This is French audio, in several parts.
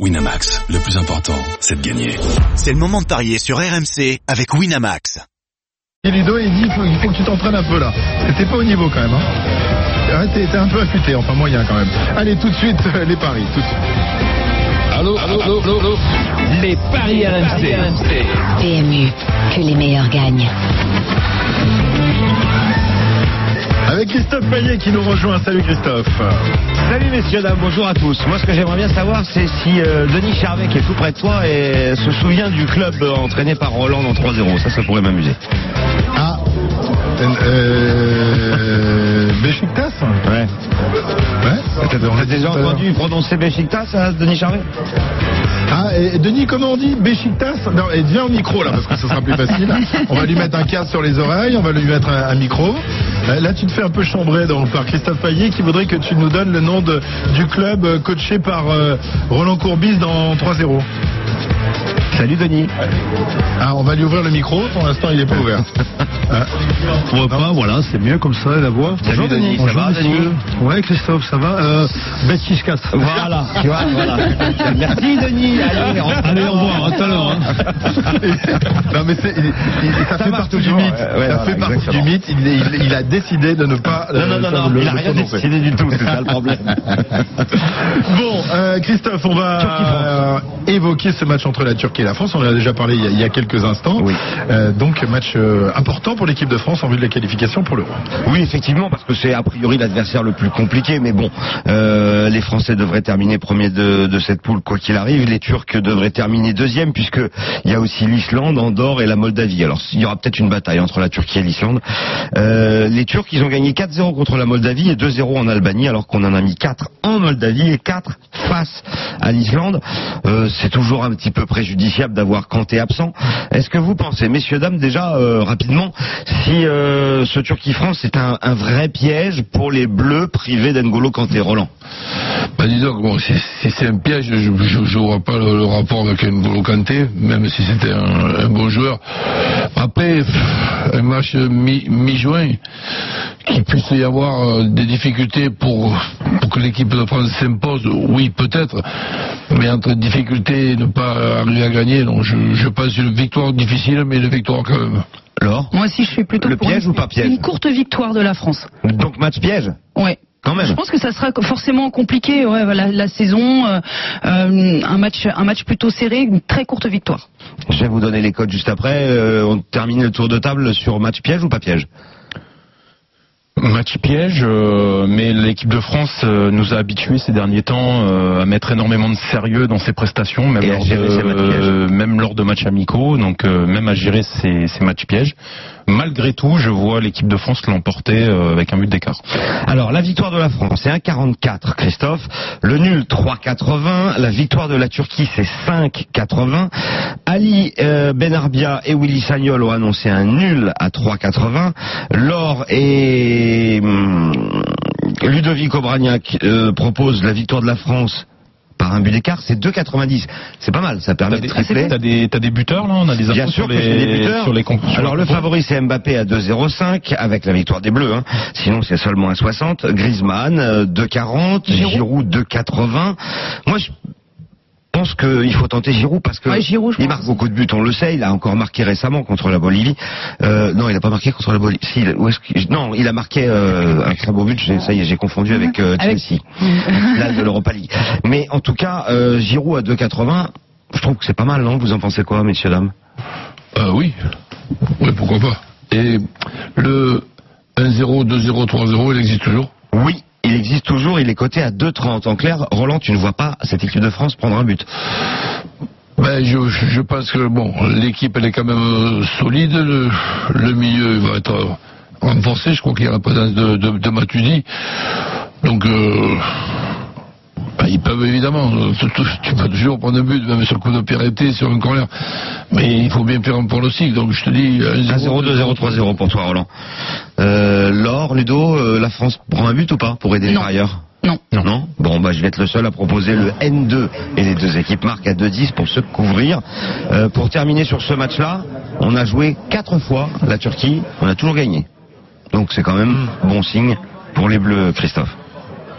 Winamax, le plus important, c'est de gagner. C'est le moment de parier sur RMC avec Winamax. Et Ludo, il dit il faut, il faut que tu t'entraînes un peu là. T'es pas au niveau quand même. Hein. Ouais, t'es, t'es un peu affûté, enfin moyen quand même. Allez, tout de suite, euh, les paris. Tout de suite. Allô, allô, allô, allô, allô. Les paris RMC. PMU, que les meilleurs gagnent. Avec Christophe Payet qui nous rejoint. Salut Christophe. Salut messieurs, dames, bonjour à tous. Moi ce que j'aimerais bien savoir c'est si euh, Denis Charvet qui est tout près de toi et se souvient du club euh, entraîné par Roland en 3-0. Ça, ça pourrait m'amuser. Ah. Euh, Beşiktaş Ouais. Ouais. T'as déjà entendu prononcer Beşiktaş, hein, Denis Charvet? Ah, et Denis, comment on dit? Beşiktaş? Non, et viens au micro là, parce que ce sera plus facile. On va lui mettre un casque sur les oreilles, on va lui mettre un, un micro. Euh, Là, tu te fais un peu chambrer donc, par Christophe Payet qui voudrait que tu nous donnes le nom de, du club euh, coaché par euh, Roland Courbis dans 3-0. Salut Denis. Ah, on va lui ouvrir le micro, pour l'instant il n'est pas ouvert. Ah. Pourquoi pas, voilà, c'est mieux comme ça, la voix. Salut Denis, ça va messieurs. Denis Ouais, Christophe, ça va euh. Voilà, tu vois, voilà. Merci Denis. Allez, on- Allez, au revoir, à tout à l'heure. hein. non mais c'est, ça, fait partie du mythe. ouais, ouais, ça voilà, fait partie exactement. du mythe. Il, il- il a décidé de ne pas. Non, euh, non, non, faire non, le- il a le rien décidé du tout, c'est ça le problème. Bon, euh, Christophe, on va euh, évoquer ce match entre la Turquie et la France. On en a déjà parlé il y a, il y a quelques instants. Oui. Euh, donc match euh, important pour l'équipe de France en vue de la qualification pour l'Euro. Oui, effectivement, parce que c'est a priori l'adversaire le plus compliqué. Mais bon, euh, les Français devraient terminer premier de, de cette poule quoi qu'il arrive. Les Turcs devraient terminer deuxième, puisque il y a aussi l'Islande, Andorre et la Moldavie. Alors il y aura peut-être une bataille entre la Turquie et l'Islande. Les Turcs, ils ont gagné 4-0 contre la Moldavie et 2-0 en Albanie, alors qu'on en a mis 4 en Moldavie et 4 face à l'Islande. Euh, c'est toujours un petit peu préjudiciable d'avoir Kanté absent. Est-ce que vous pensez, messieurs dames, déjà euh, rapidement, si euh, ce Turquie-France est un, un vrai piège pour les Bleus privés d'Engolo Kanté, Roland? Bah dis donc, bon, si, si c'est un piège, je je, je vois pas le, le rapport avec N'Golo Kanté, même si c'était un, un bon joueur. Après, pff, un match mi- mi-juin, qu'il puisse y avoir euh, des difficultés pour, pour que l'équipe de France s'impose, oui peut-être, mais entre difficultés et ne pas arriver à gagner, donc je, je pense une victoire difficile, mais une victoire quand même. Laure? Moi aussi, je suis plutôt Le pour piège une, ou pas piège? une courte victoire de la France. Donc match piège? Ouais. Quand même. Je pense que ça sera forcément compliqué, ouais, la saison, euh, euh, un match, un match plutôt serré, une très courte victoire. Je vais vous donner les codes juste après. Euh, on termine le tour de table sur match piège ou pas piège? Match piège, euh, mais l'équipe de France euh, nous a habitués ces derniers temps euh, à mettre énormément de sérieux dans ses prestations, même, lors gérer de, ses matchs pièges. euh, même lors de matchs amicaux, donc euh, même à gérer ces, ces matchs pièges. Malgré tout, je vois l'équipe de France l'emporter euh, avec un but d'écart. Alors, la victoire de la France, c'est 1,44, Christophe. Le nul, 3,80. La victoire de la Turquie, c'est 5,80. Ali euh, Benarbia et Willy Sagnol ont annoncé un nul à 3,80. Laure et hum, Ludovic Obraniak euh, proposent la victoire de la France par un but d'écart, c'est 2,90. C'est pas mal, ça permet de tripler. t'as des, des buteurs là On a des Bien sûr sur que j'ai des les, buteurs. sur les Alors les le favori c'est Mbappé à 2,05 avec la victoire des Bleus. Hein. Sinon c'est seulement à 60. Griezmann euh, 2,40. Giroud 2,80. Moi je pense qu'il faut tenter Giroud parce que Ouais, Giroud, je il marque beaucoup de buts, on le sait. Il a encore marqué récemment contre la Bolivie. Euh, non, il a pas marqué contre la Bolivie. Si, il- non, il a marqué euh, un très beau but. j'ai- Ça y est, j'ai confondu avec euh, Avec- Chelsea, de l'Europa League. Mais en tout cas, euh, Giroud à 2,80. Je trouve que c'est pas mal, non? Vous en pensez quoi, messieurs dames? Euh, oui. Oui, pourquoi pas? Et le 1-0, 2-0, 3-0, il existe toujours? Oui, il existe toujours, il est coté à 2,30. En clair, Roland, tu ne vois pas cette équipe de France prendre un but. Ben, je, pense que bon, l'équipe elle est quand même euh, solide. Le, milieu va être euh, renforcé. Je crois qu'il y a la présence de, de. Donc, euh, ben, ils peuvent évidemment. Tu, tu- tu peux toujours prendre un but, même sur le coup de pied arrêté, sur un corner. Mais il faut bien faire un pronostic. Donc, je te dis 1-0, 2-0, 3-0 pour toi, Roland. Euh, Laure, Ludo, euh, la France prend un but ou pas pour aider les Non. parieurs Non. Non. Bon, bah, je vais être le seul à proposer le N2 et les deux équipes marquent à 2-10 pour se couvrir. Euh, pour terminer sur ce match-là, on a joué quatre fois la Turquie, on a toujours gagné. Donc c'est quand même bon signe pour les Bleus, Christophe.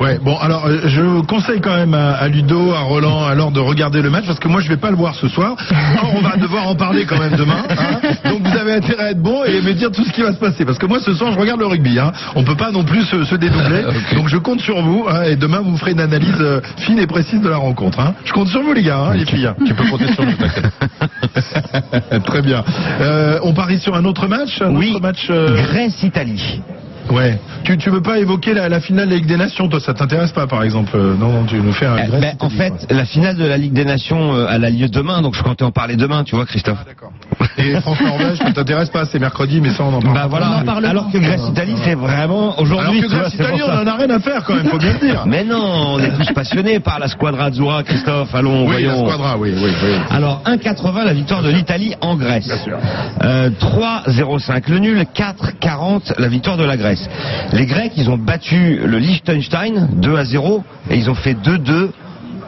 Ouais, bon, alors euh, je conseille quand même à, à Ludo, à Roland, alors de regarder le match parce que moi je vais pas le voir ce soir. Or, on va devoir en parler quand même demain. hein. Donc vous avez intérêt à être bon et me dire tout ce qui va se passer parce que moi ce soir je regarde le rugby. Hein. On peut pas non plus se, se dédoubler. Donc je compte sur vous hein, et demain vous ferez une analyse euh, fine et précise de la rencontre. Hein. Je compte sur vous les gars, hein, les filles. Tu peux compter sur nous. Très bien. Euh, on parie sur un autre match. Un Oui. autre match. euh, Grèce-Italie. Ouais. Tu, tu veux pas évoquer la, la finale de la Ligue des Nations, toi, ça t'intéresse pas, par exemple euh, Non, non, tu nous fais un. Eh Grèce, ben, en fait, quoi. la finale de la Ligue des Nations, euh, elle a lieu demain, donc je comptais en parler demain, tu vois, Christophe. D'accord. Et France-Norvège, ça t'intéresse pas, c'est mercredi, mais ça on en parle. Bah voilà. On en parle Alors que Grèce-Italie, c'est vraiment Alors aujourd'hui. que tu vois, Grèce c'est pour Italie, on en a rien à faire quand même, faut bien le dire. Mais non, on est tous passionnés par la Squadra Azzurra, Christophe. Allons, oui, la voyons. squadra, oui, oui, oui. Alors 1,80 la victoire de l'Italie en Grèce. Bien sûr. Euh, 3,05 le nul, 4,40 la victoire de la Grèce. Les Grecs, ils ont battu le Liechtenstein 2 à 0 et ils ont fait 2-2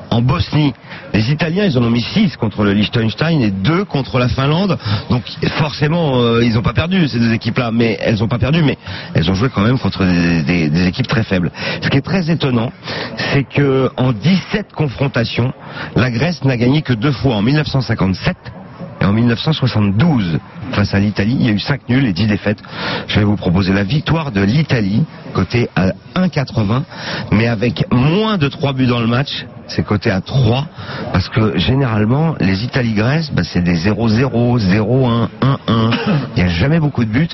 en Bosnie. Les Italiens, ils en ont mis 6 contre le Liechtenstein et 2 contre la Finlande. Donc forcément, euh, ils n'ont pas perdu ces deux équipes-là, mais elles n'ont pas perdu, mais elles ont joué quand même contre des, des- équipes très faibles. Ce qui est très étonnant, c'est que en 17 confrontations, la Grèce n'a gagné que deux fois en 1957 et en 1972, face à l'Italie, il y a eu 5 nuls et 10 défaites. Je vais vous proposer la victoire de l'Italie, côté à 1,80, mais avec moins de 3 buts dans le match. C'est côté à 3, parce que généralement, les Italie-Grèce, bah, c'est des 0-0, 0-1, 1-1. Il n'y a jamais beaucoup de buts.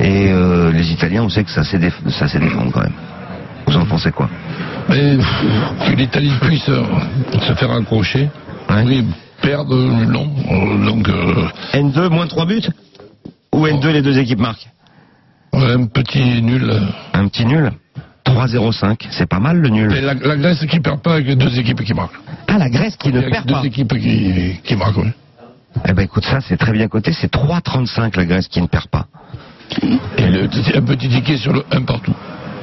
Et euh, les Italiens, on sait que ça sait, déf- ça sait défendre quand même. Vous en pensez quoi? Mais que l'Italie puisse euh, se faire accrocher, Ouais. oui, perdre, non. Donc, euh, N2, moins de 3 buts? Ou N2, les deux équipes marquent? un petit nul. Un petit nul? 3-0-5, c'est pas mal le nul. Et la, la Grèce qui perd pas avec deux équipes qui marquent. Ah, la Grèce qui ne perd deux pas. équipes qui, qui marquent, oui. Eh ben écoute, ça c'est très bien coté, c'est 3,35 la Grèce qui ne perd pas. Et le, un petit ticket sur le 1 partout.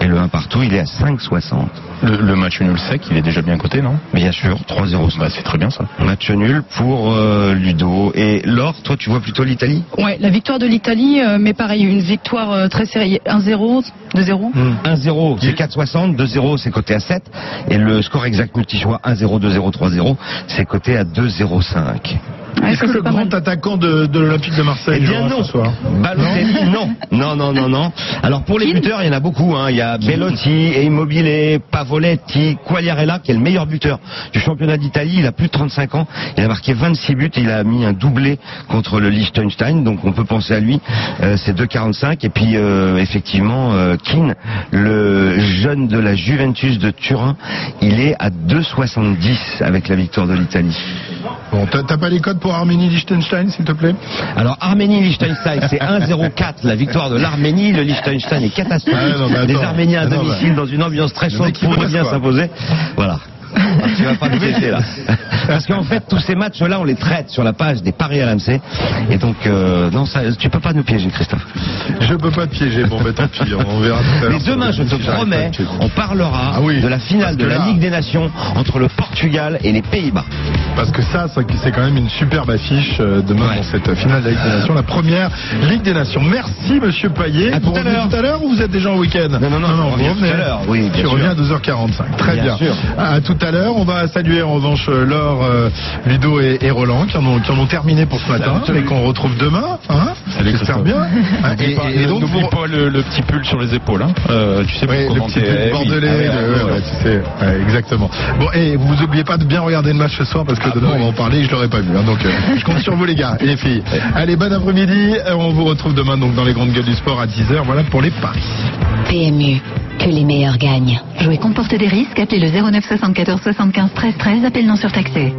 Et le 1 partout, il est à 5,60. Le, le match nul sec, il est déjà bien coté, non? Bien sûr, 3,05. Bah, c'est très bien ça. Match nul pour euh, Ludo. Et Laure, toi tu vois plutôt l'Italie? Ouais, la victoire de l'Italie, euh, mais pareil, une victoire euh, très serrée. 1-0, 2-0. 1-0, c'est 4,60, 2-0, c'est coté à 7. Et le score exact multi-choix 1-0, 2-0, 3-0, c'est coté à 2,05. Ouais, Est-ce que c'est le mal. grand attaquant de, de l'Olympique de Marseille Eh bien non. ce soir Balotelli, non. Non, non, non, non. Alors pour les buteurs, il y en a beaucoup. Hein. Il y a Bellotti, Immobile, Pavoletti, Quagliarella, qui est le meilleur buteur du championnat d'Italie. Il a plus de 35 ans. Il a marqué 26 buts et il a mis un doublé contre le Liechtenstein. Donc on peut penser à lui. Euh, c'est 2,45. Et puis euh, effectivement, euh, Keane, le jeune de la Juventus de Turin, il est à 2,70 avec la victoire de l'Italie. Bon, t'as pas les codes pour Arménie-Liechtenstein, s'il te plaît Alors Arménie-Liechtenstein, c'est 1-0-4 la victoire de l'Arménie. Le Liechtenstein est catastrophique. Ah, non, mais attends. Les Arméniens à Ah, non, domicile bah. dans une ambiance très chaude pourraient bien s'imposer. Voilà. Ah, Tu vas pas me piéger là. Parce qu'en fait, tous ces matchs-là, on les traite sur la page des paris RMC. Et donc, euh, non, ça, tu peux pas nous piéger, Christophe. Je peux pas te piéger, bon, bah tant pis, on verra tout à l'heure. Mais demain, je te promets, on parlera Ah oui, de la finale de la là- Ligue des Nations entre le Portugal et les Pays-Bas. Parce que ça, c'est quand même une superbe affiche euh, demain Ouais. dans cette finale de la Ligue des Nations, la première Ligue des Nations. Merci, monsieur Payet. À tout à l'heure. tout à l'heure ou vous êtes déjà en week-end Non, non, non, on vous revenez. tout à l'heure, oui, bien Tu sûr. reviens à 12h45. Très Bien bien. sûr. À tout à l'heure. On va saluer en revanche Laure, euh, Ludo et, et Roland qui en, ont, qui en ont terminé pour ce matin Salut. et qu'on retrouve demain. Hein J'espère Christophe. bien. Hein, Et, et- et donc, n'oublie vous- pas le, le petit pull sur les épaules. Hein. Euh, tu sais Oui, pour le commenter. petit pull Eh oui. bordelais, Ah ouais, le- ouais, ouais, ouais. tu sais, ouais, exactement. Bon, et vous oubliez pas de bien regarder le match ce soir parce que Ah, demain on va en parler. et Je l'aurais pas vu, hein, donc euh, je compte sur vous les gars et les filles. Allez, bon après-midi. Euh, On vous retrouve demain donc dans les grandes gueules du sport à 10h. Voilà pour les paris. PMU, que les meilleurs gagnent. Jouer comporte des risques. Appelez le 09 74 75 13 13. Appel non surtaxé.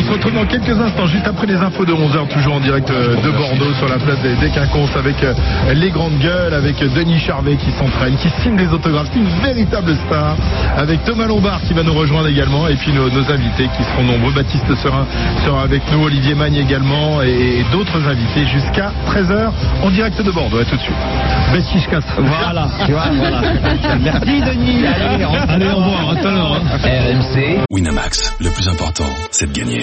On se retrouve dans quelques instants, juste après les infos de 11h, toujours en direct euh, de Bordeaux, sur la place des, des Quinconces, avec euh, les grandes gueules, avec Denis Charvet qui s'entraîne, qui signe des autographes, c'est une véritable star, avec Thomas Lombard qui va nous rejoindre également, et puis nos, nos invités qui seront nombreux. Baptiste Serin sera avec nous, Olivier Magne également, et, et d'autres invités jusqu'à 13h en direct de Bordeaux. À tout de suite. Voilà, tu vois, voilà. Merci Denis. Allez, on- Allez, au revoir, à tout à l'heure. hein. RMC, Winamax, le plus important, c'est de gagner.